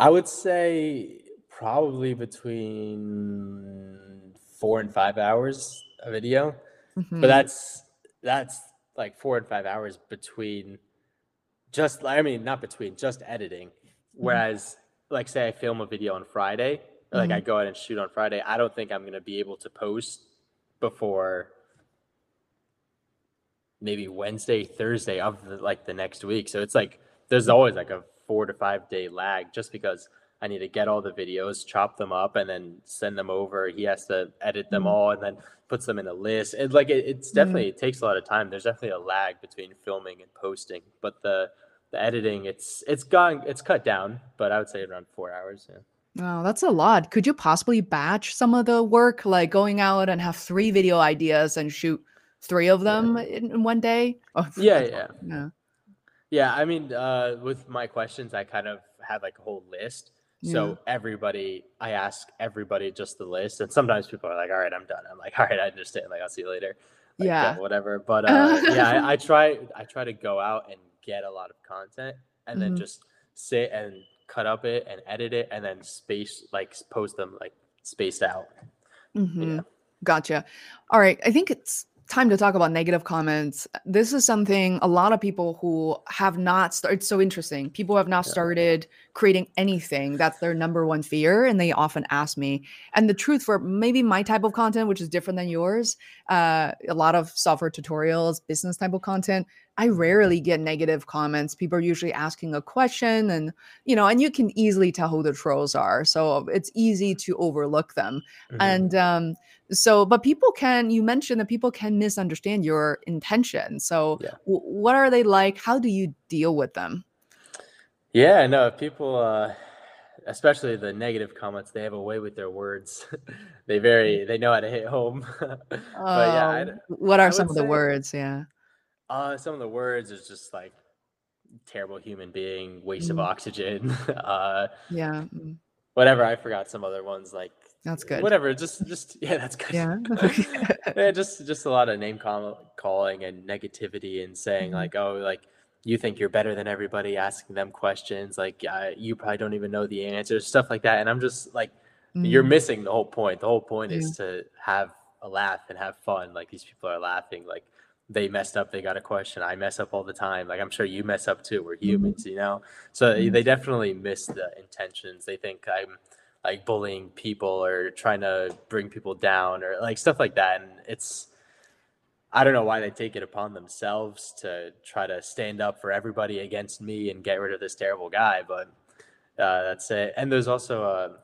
i would say probably between four and five hours a video. Mhm. but mm-hmm. that's that's like four and five hours between just i mean not between just editing. Mm-hmm. Whereas like say i film a video on friday like i mm-hmm. go out and shoot on friday i don't think i'm going to be able to post before maybe wednesday thursday of the, like the next week. So it's like there's always like a four to five day lag just because i need to get all the videos chop them up and then send them over he has to edit them Mhm. all and then puts them in a list it like it, it's Mhm. definitely it takes a lot of time there's definitely a lag between filming and posting but the the editing it's it's gone it's cut down but i would say around four hours yeah Wow, that's a lot. Could you possibly batch some of the work, like going out and have three video ideas and shoot three of them in, in one day? (laughs) Oh, yeah yeah yeah. Yeah, I mean, uh, with my questions, I kind of had like a whole list. So everybody, I ask everybody just the list, and sometimes people are like, "All right, I'm done." I'm like, (laughs) "All right, I understand. Like, I'll see you later." Like, Yeah. whatever. But uh, (laughs) yeah, I, I try. I try to go out and get a lot of content, and then Mhm. just sit and cut up it and edit it, and then space like post them like spaced out. Mm-hmm. Gotcha. All right. I think it's time to talk about negative comments. This is something a lot of people who have not started. It's so interesting. People have not Yeah. started creating anything. That's their number one fear. And they often ask me. And the truth for maybe my type of content, which is different than yours, uh, a lot of software tutorials, business type of content, I rarely get negative comments. People are usually asking a question and, you know, and you can easily tell who the trolls are. So it's easy to overlook them Mhm. and um so but people can you mentioned that people can misunderstand your intention so Yeah. w- what are they like how do you deal with them Yeah, no, people, uh, especially the negative comments, they have a way with their words. (laughs) they very, they know how to hit home. (laughs) but yeah, Um, what are some of the words yeah uh, some of the words is just like terrible human being, waste of Mm. oxygen, (laughs) uh, yeah mm, whatever. I forgot some other ones like that's good Whatever, just, just (laughs) yeah, that's good. yeah (laughs) yeah, just, just a lot of name call- calling and negativity and saying Mhm. like, oh, like you think you're better than everybody, asking them questions like uh, you probably don't even know the answers, stuff like that. And I'm just like. you're Mm, missing the whole point. The whole point Yeah. is to have a laugh and have fun. Like these people are laughing. Like they messed up. They got a question. I mess up all the time. Like I'm sure you mess up too. We're humans, you know. So Mhm. they definitely miss the intentions. They think I'm like bullying people or trying to bring people down or like stuff like that. And it's I don't know why they take it upon themselves to try to stand up for everybody against me and get rid of this terrible guy. But uh, that's it. And there's also a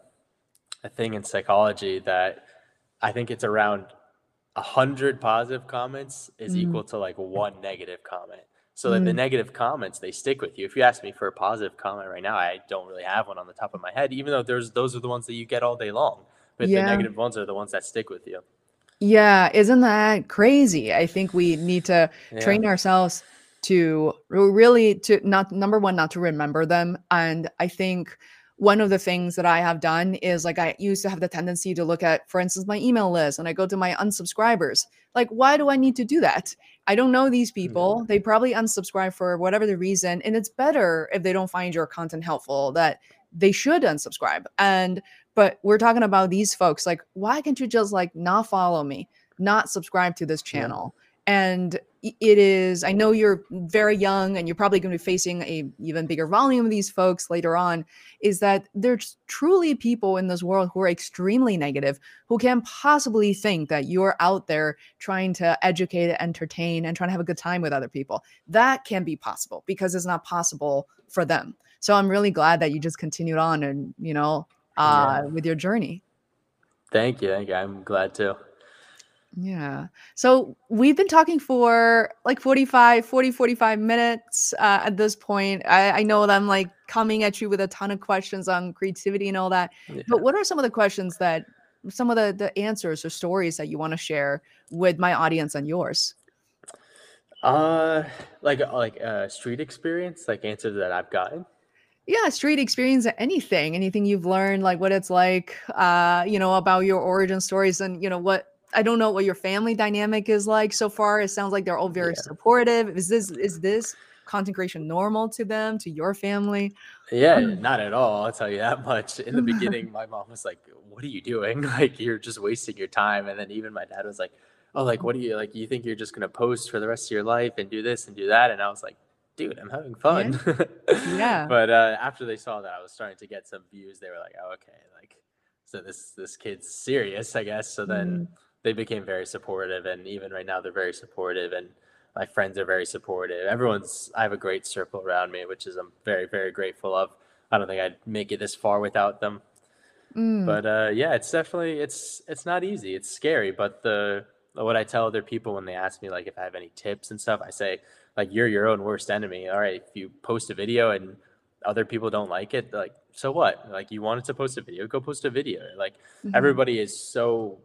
a thing in psychology that I think it's around a hundred positive comments is Mm. equal to like one negative comment. So that the negative comments they stick with you. If you ask me for a positive comment right now, I don't really have one on the top of my head, even though there's those are the ones that you get all day long. But Yeah. the negative ones are the ones that stick with you. yeah isn't that crazy i think we need to Yeah. train ourselves to really to not number one not to remember them and i think one of the things that i have done is like i used to have the tendency to look at for instance my email list and i go to my unsubscribers. Like why do i need to do that? I don't know these mm-hmm. people. They probably unsubscribe for whatever the reason and it's better if they don't find your content helpful that they should unsubscribe. And but we're talking about these folks like why can't you just like not follow me not subscribe to this Yeah. And it is i know you're very young and you're probably going to be facing a even bigger volume of these folks later on is that there's truly people in this world who are extremely negative who can't possibly think that you're out there trying to educate entertain and trying to have a good time with other people that can be possible because it's not possible for them so i'm really glad that you just continued on and you know uh with your journey Thank you. Thank you. I'm glad too. Yeah. So we've been talking for like 45, 40, 45 minutes uh, at this point. I, I know that I'm like coming at you with a ton of questions on creativity and all that. Yeah. But what are some of the questions that some of the the answers or stories that you want to share with my audience and yours? Uh, like like a street experience, like answers that I've gotten. Yeah, street experience, anything, anything you've learned, like what it's like, uh, you know, about your origin stories and you know what I don't know what your family dynamic is like so far. It sounds like they're all very Yeah. supportive. Is this is this content creation normal to them, to your family? Yeah, not at all. I'll tell you that much. In the (laughs) beginning, my mom was like, "What are you doing? (laughs) Like, you're just wasting your time." And then even my dad was like, "Oh, like, what do you like? You think you're just gonna post for the rest of your life and do this and do that?" And I was like, "Dude, I'm having fun." Yeah. (laughs) But uh, after they saw that I was starting to get some views, they were like, "Oh, okay, like, so this this kid's serious, I guess." So then Mm. They became very supportive, and even right now they're very supportive, and my friends are very supportive. Everyone's I have a great circle around me, which is I'm very very grateful of. I don't think I'd make it this far without them. Mm. But uh, yeah, it's definitely it's it's not easy. It's scary, but the what I tell other people when they ask me like if I have any tips and stuff, I say like you're your own worst enemy. All right, if you post a video and other people don't like it, like so what? Like you wanted to post a video, go post a video. Like Mhm. everybody is so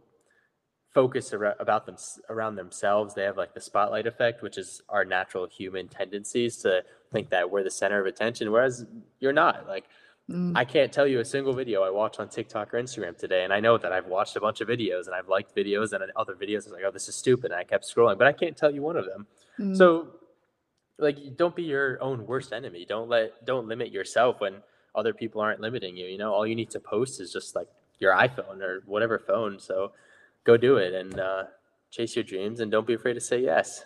focused ar- about them around themselves. They have like the spotlight effect, which is our natural human tendencies to think that we're the center of attention, whereas you're not. Like Mm. I can't tell you a single video I watch on TikTok or Instagram today, and I know that I've watched a bunch of videos and I've liked videos and other videos. I was like, oh, this is stupid, and I kept scrolling, but I can't tell you one of them. Mm. So, like, don't be your own worst enemy. Don't let don't limit yourself when other people aren't limiting you. You know, all you need to post is just like your iPhone or whatever phone. So, go do it and uh, chase your dreams, and don't be afraid to say yes.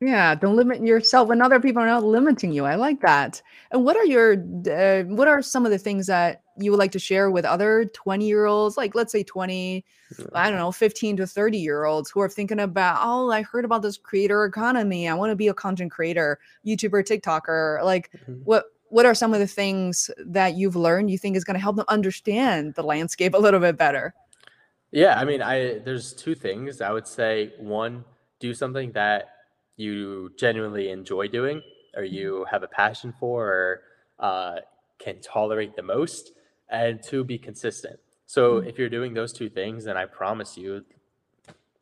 Yeah, don't limit yourself when other people are not limiting you. I like that. And what are your uh, what are some of the things that you would like to share with other 20 year olds, like let's say 20, I don't know, 15 to 30 year olds who are thinking about, oh, I heard about this creator economy. I want to be a content creator, YouTuber, TikToker. Like Mhm. what what are some of the things that you've learned you think is going to help them understand the landscape a little bit better? Yeah, I mean, I there's two things. I would say one, do something that you genuinely enjoy doing or you have a passion for or uh, can tolerate the most. And two, be consistent. So Mm. if you're doing those two things, then I promise you,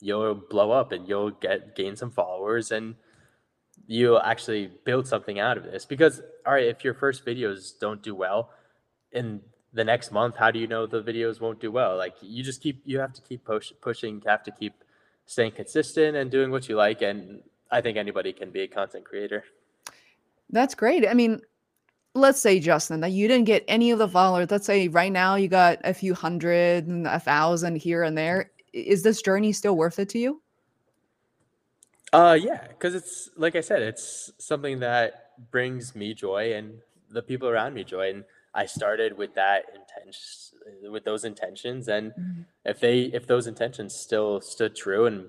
you'll blow up and you'll get gain some followers and you'll actually build something out of this. Because all right, if your first videos don't do well, in the next month, how do you know the videos won't do well? Like you just keep you have to keep push, pushing, you have to keep staying consistent and doing what you like. And I think anybody can be a content creator. That's great. I mean, let's say Justin that you didn't get any of the followers. Let's say right now you got a few hundred and a thousand here and there is this journey still worth it to you? Uh yeah, because it's like I said, it's something that brings me joy and the people around me joy. And I started with that intention with those intentions. And mm-hmm. if they if those intentions still stood true and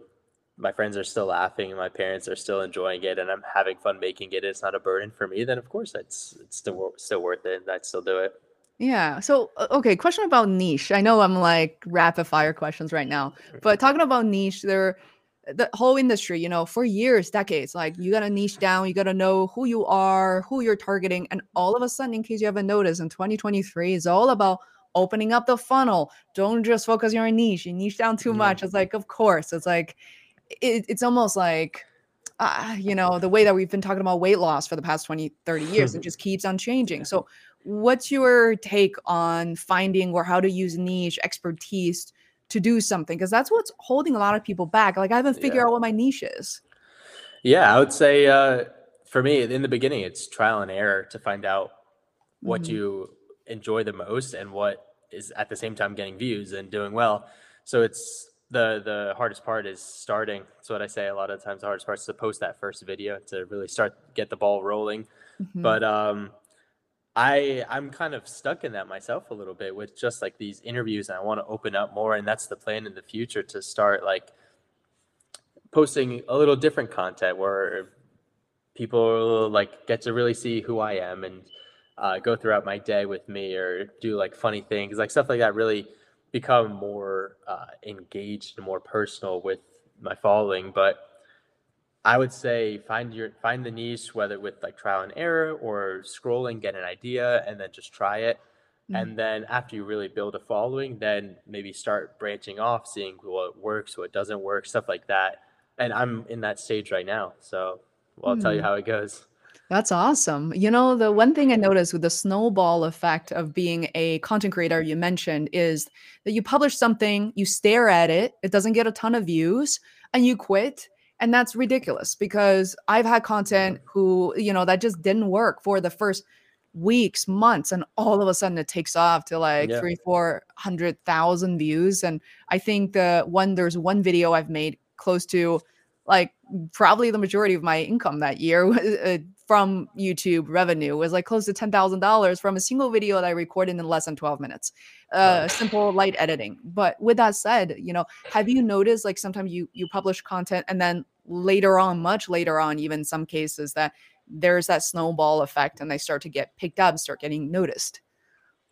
my friends are still laughing and my parents are still enjoying it and I'm having fun making it, it's not a burden for me, then of course it's it's still still worth it and I'd still do it. Yeah. So, okay, question about niche. I know I'm like rapid fire questions right now, but talking about niche, there, the whole industry, you know, for years, decades, like you got to niche down, you got to know who you are, who you're targeting. And all of a sudden, in case you haven't noticed, in 2023, it's all about opening up the funnel. Don't just focus on your niche. You niche down too Mhm. much. It's like, of course, it's like, it, it's almost like, uh, you know, the way that we've been talking about weight loss for the past 20, 30 years, it (laughs) just keeps on changing. So, what's your take on finding or how to use niche expertise to do something? Because that's what's holding a lot of people back. Like, I haven't figured Yeah. out what my niche is. Yeah, I would say uh, for me in the beginning, it's trial and error to find out what Mhm. you enjoy the most and what is at the same time getting views and doing well. So it's the the hardest part is starting. That's what I say a lot of times. The hardest part is to post that first video to really start get the ball rolling. Mhm. But um, I I'm kind of stuck in that myself a little bit with just like these interviews, and I want to open up more, and that's the plan in the future to start like posting a little different content where people like get to really see who I am and uh, go throughout my day with me or do like funny things, like stuff like that. Really become more uh, engaged and more personal with my following, but. I would say find your find the niche, whether with like trial and error or scrolling, get an idea, and then just try it. Mm. And then after you really build a following, then maybe start branching off, seeing what works, what doesn't work, stuff like that. And I'm in that stage right now. So well, I'll mm. tell you mm. how it goes. That's awesome. You know, the one thing I noticed with the snowball effect of being a content creator you mentioned is that you publish something, you stare at it, it doesn't get a ton of views, and you quit. And that's ridiculous because I've had content who, you know, that just didn't work for the first weeks, months, and all of a sudden it takes off to like yeah. three, four hundred thousand views. And I think the one there's one video I've made close to like probably the majority of my income that year (laughs) uh, from YouTube revenue was like close to ten thousand dollars from a single video that I recorded in less than twelve minutes. Uh, oh. simple light editing. But with that said, you know, have you noticed like sometimes you you publish content and then later on, much later on, even some cases that there's that snowball effect and they start to get picked up, start getting noticed.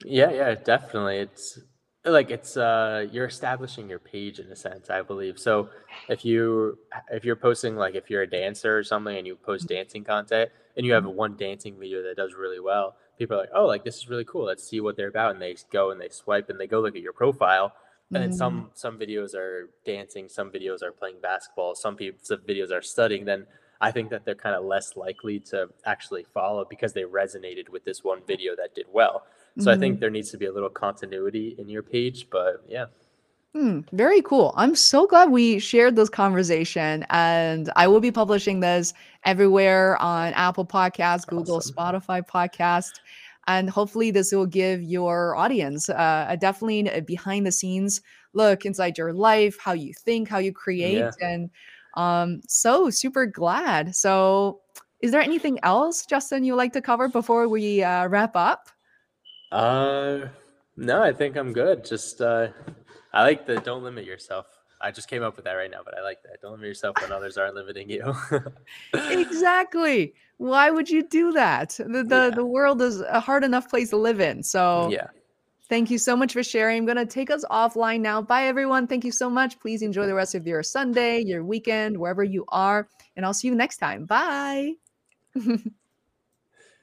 Yeah, yeah, definitely. It's like it's uh you're establishing your page in a sense, I believe. So if you if you're posting like if you're a dancer or something and you post mm-hmm. dancing content and you have mm-hmm. one dancing video that does really well, people are like, "Oh, like this is really cool. Let's see what they're about." And they go and they swipe and they go look at your profile. And then some mm-hmm. some videos are dancing, some videos are playing basketball, some people some videos are studying. Then I think that they're kind of less likely to actually follow because they resonated with this one video that did well. So mm-hmm. I think mm-hmm. there needs to be a little continuity in your page, but yeah. Hmm, very cool. I'm so glad we shared this conversation, and I will be publishing this everywhere on Apple Podcasts, Google, awesome. Spotify Podcast, and hopefully this will give your audience uh, a definitely a behind the scenes look inside your life, how you think, how you create, yeah. and um, so super glad. So, is there anything else, Justin, you like to cover before we uh, wrap up? Uh, no, I think I'm good. Just uh, I like the don't limit yourself. I just came up with that right now, but I like that. Don't limit yourself when others aren't limiting you. (laughs) exactly. Why would you do that? The the, yeah. the world is a hard enough place to live in. So yeah. Thank you so much for sharing. I'm going to take us offline now. Bye, everyone. Thank you so much. Please enjoy the rest of your Sunday, your weekend, wherever you are. And I'll see you next time. Bye. (laughs)